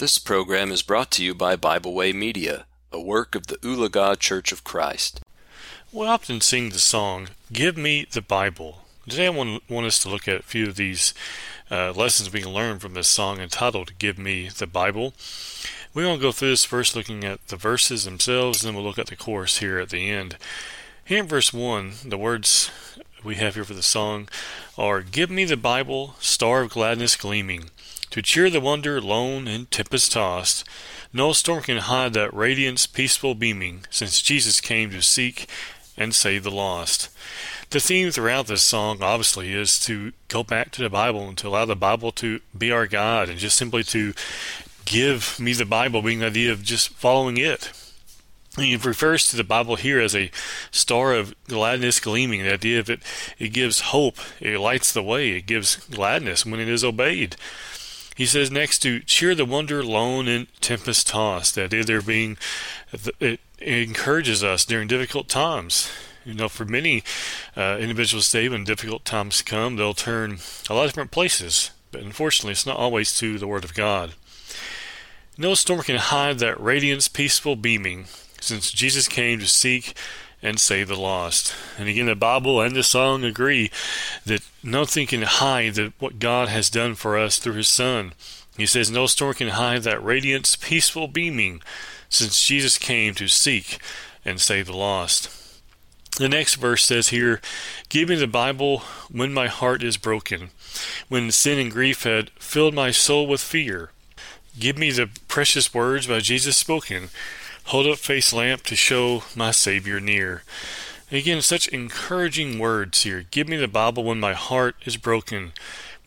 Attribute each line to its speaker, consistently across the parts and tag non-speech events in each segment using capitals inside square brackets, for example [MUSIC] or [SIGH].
Speaker 1: This program is brought to you by Bible Way Media, a work of the Oologah Church of Christ.
Speaker 2: We often sing the song, Give Me the Bible. Today I want, want us to look at a few of these uh, lessons we can learn from this song entitled Give Me the Bible. We're going to go through this first looking at the verses themselves, and then we'll look at the chorus here at the end. Here in verse 1, the words we have here for the song are Give me the Bible, star of gladness gleaming to cheer the wonder lone and tempest tossed. No storm can hide that radiance peaceful beaming, since Jesus came to seek and save the lost. The theme throughout this song, obviously, is to go back to the Bible and to allow the Bible to be our guide and just simply to give me the Bible, being the idea of just following it. He refers to the Bible here as a star of gladness gleaming. The idea of it, it gives hope, it lights the way, it gives gladness when it is obeyed. He says next to cheer the wonder lone and tempest tossed. That there being, it encourages us during difficult times. You know, for many uh, individuals today, when difficult times come, they'll turn a lot of different places. But unfortunately, it's not always to the Word of God. No storm can hide that radiance, peaceful beaming, since Jesus came to seek and save the lost. And again, the Bible and the song agree that nothing can hide that what God has done for us through His Son. He says, No storm can hide that radiance, peaceful beaming, since Jesus came to seek and save the lost. The next verse says here, Give me the Bible when my heart is broken, when sin and grief had filled my soul with fear. Give me the precious words by Jesus spoken Hold up face lamp to show my Savior near. Again, such encouraging words here. Give me the Bible when my heart is broken.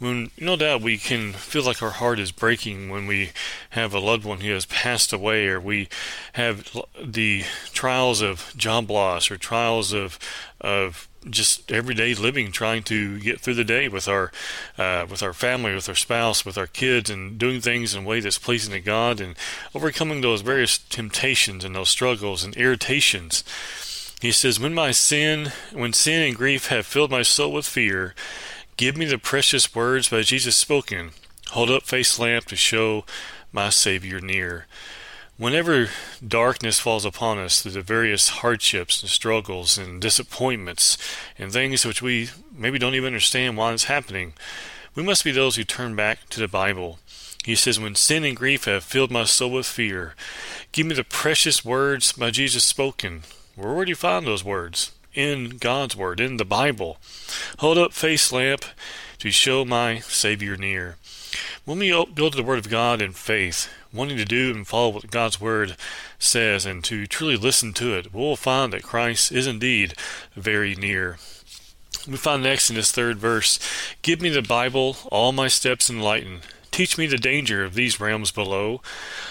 Speaker 2: When no doubt we can feel like our heart is breaking when we have a loved one who has passed away, or we have the trials of job loss, or trials of of just everyday living, trying to get through the day with our uh, with our family, with our spouse, with our kids, and doing things in a way that's pleasing to God, and overcoming those various temptations and those struggles and irritations. He says, "When my sin, when sin and grief have filled my soul with fear, give me the precious words by Jesus spoken. Hold up face lamp to show my Savior near." Whenever darkness falls upon us through the various hardships and struggles and disappointments and things which we maybe don't even understand why it's happening, we must be those who turn back to the Bible. He says, When sin and grief have filled my soul with fear, give me the precious words by Jesus spoken. Where do you find those words? In God's Word, in the Bible. Hold up face lamp to show my Savior near. When we go to the Word of God in faith, wanting to do and follow what God's Word says and to truly listen to it, we'll find that Christ is indeed very near. We find next in this third verse Give me the Bible, all my steps enlighten. Teach me the danger of these realms below.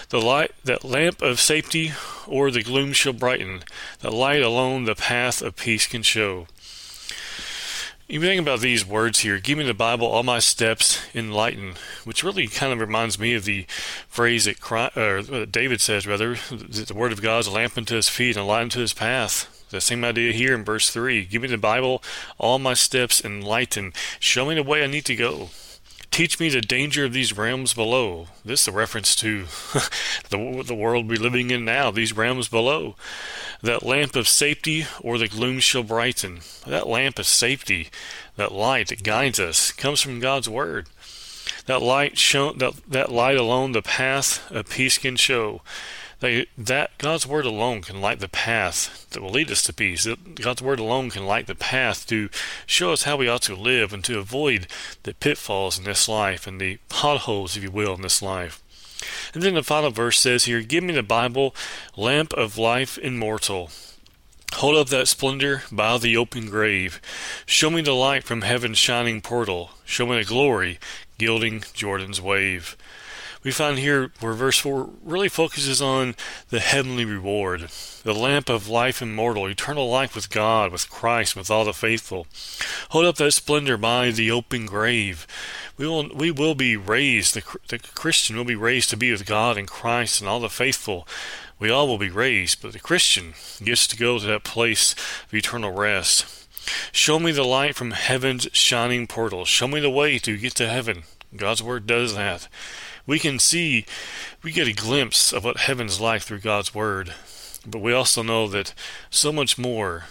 Speaker 2: The light, that lamp of safety, or the gloom shall brighten. The light alone the path of peace can show. You think about these words here, give me the Bible, all my steps enlighten, which really kind of reminds me of the phrase that, Christ, David says, rather, that the Word of God is a lamp unto his feet and a light unto his path. The same idea here in verse 3. Give me the Bible, all my steps enlighten. Show me the way I need to go. Teach me the danger of these realms below. This is a reference to [LAUGHS] the, the world we're living in now, these realms below. That lamp of safety or the gloom shall brighten. That lamp of safety, that light that guides us, comes from God's Word. That light show, that, that light alone the path of peace can show. That God's word alone can light the path that will lead us to peace. God's word alone can light the path to show us how we ought to live and to avoid the pitfalls in this life and the potholes, if you will, in this life. And then the final verse says here, Give me the Bible, lamp of life immortal. Hold up that splendor by the open grave. Show me the light from heaven's shining portal. Show me the glory gilding Jordan's wave we find here where verse 4 really focuses on the heavenly reward, the lamp of life immortal, eternal life with God, with Christ, with all the faithful. Hold up that splendor by the open grave. We will, we will be raised, the, the Christian will be raised to be with God and Christ and all the faithful. We all will be raised, but the Christian gets to go to that place of eternal rest. Show me the light from heaven's shining portal. Show me the way to get to heaven. God's Word does that. We can see, we get a glimpse of what heaven's like through God's Word, but we also know that so much more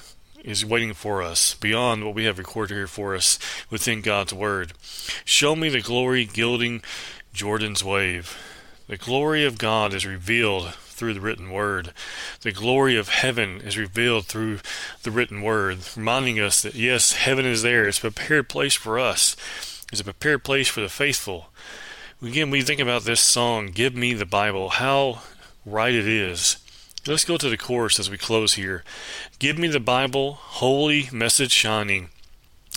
Speaker 2: is waiting for us beyond what we have recorded here for us within God's Word. Show me the glory gilding Jordan's wave. The glory of God is revealed through the written word. The glory of heaven is revealed through the written word, reminding us that yes, heaven is there. It's a prepared place for us. It's a prepared place for the faithful. Again, we think about this song, Give Me the Bible, how right it is. Let's go to the chorus as we close here. Give me the Bible, holy message shining.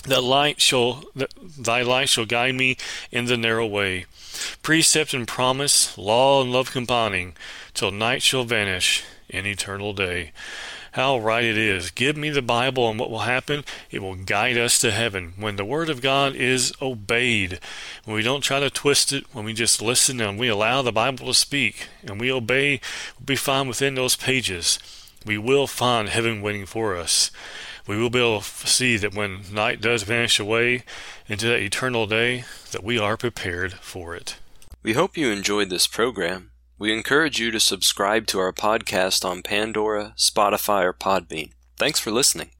Speaker 2: That light shall, that thy light shall guide me in the narrow way. Precept and promise, law and love combining, till night shall vanish in eternal day. How right it is. Give me the Bible, and what will happen? It will guide us to heaven. When the Word of God is obeyed, when we don't try to twist it, when we just listen and we allow the Bible to speak, and we obey, we'll be found within those pages. We will find heaven waiting for us. We will be able to see that when night does vanish away into that eternal day, that we are prepared for it.
Speaker 1: We hope you enjoyed this program. We encourage you to subscribe to our podcast on Pandora, Spotify, or Podbean. Thanks for listening.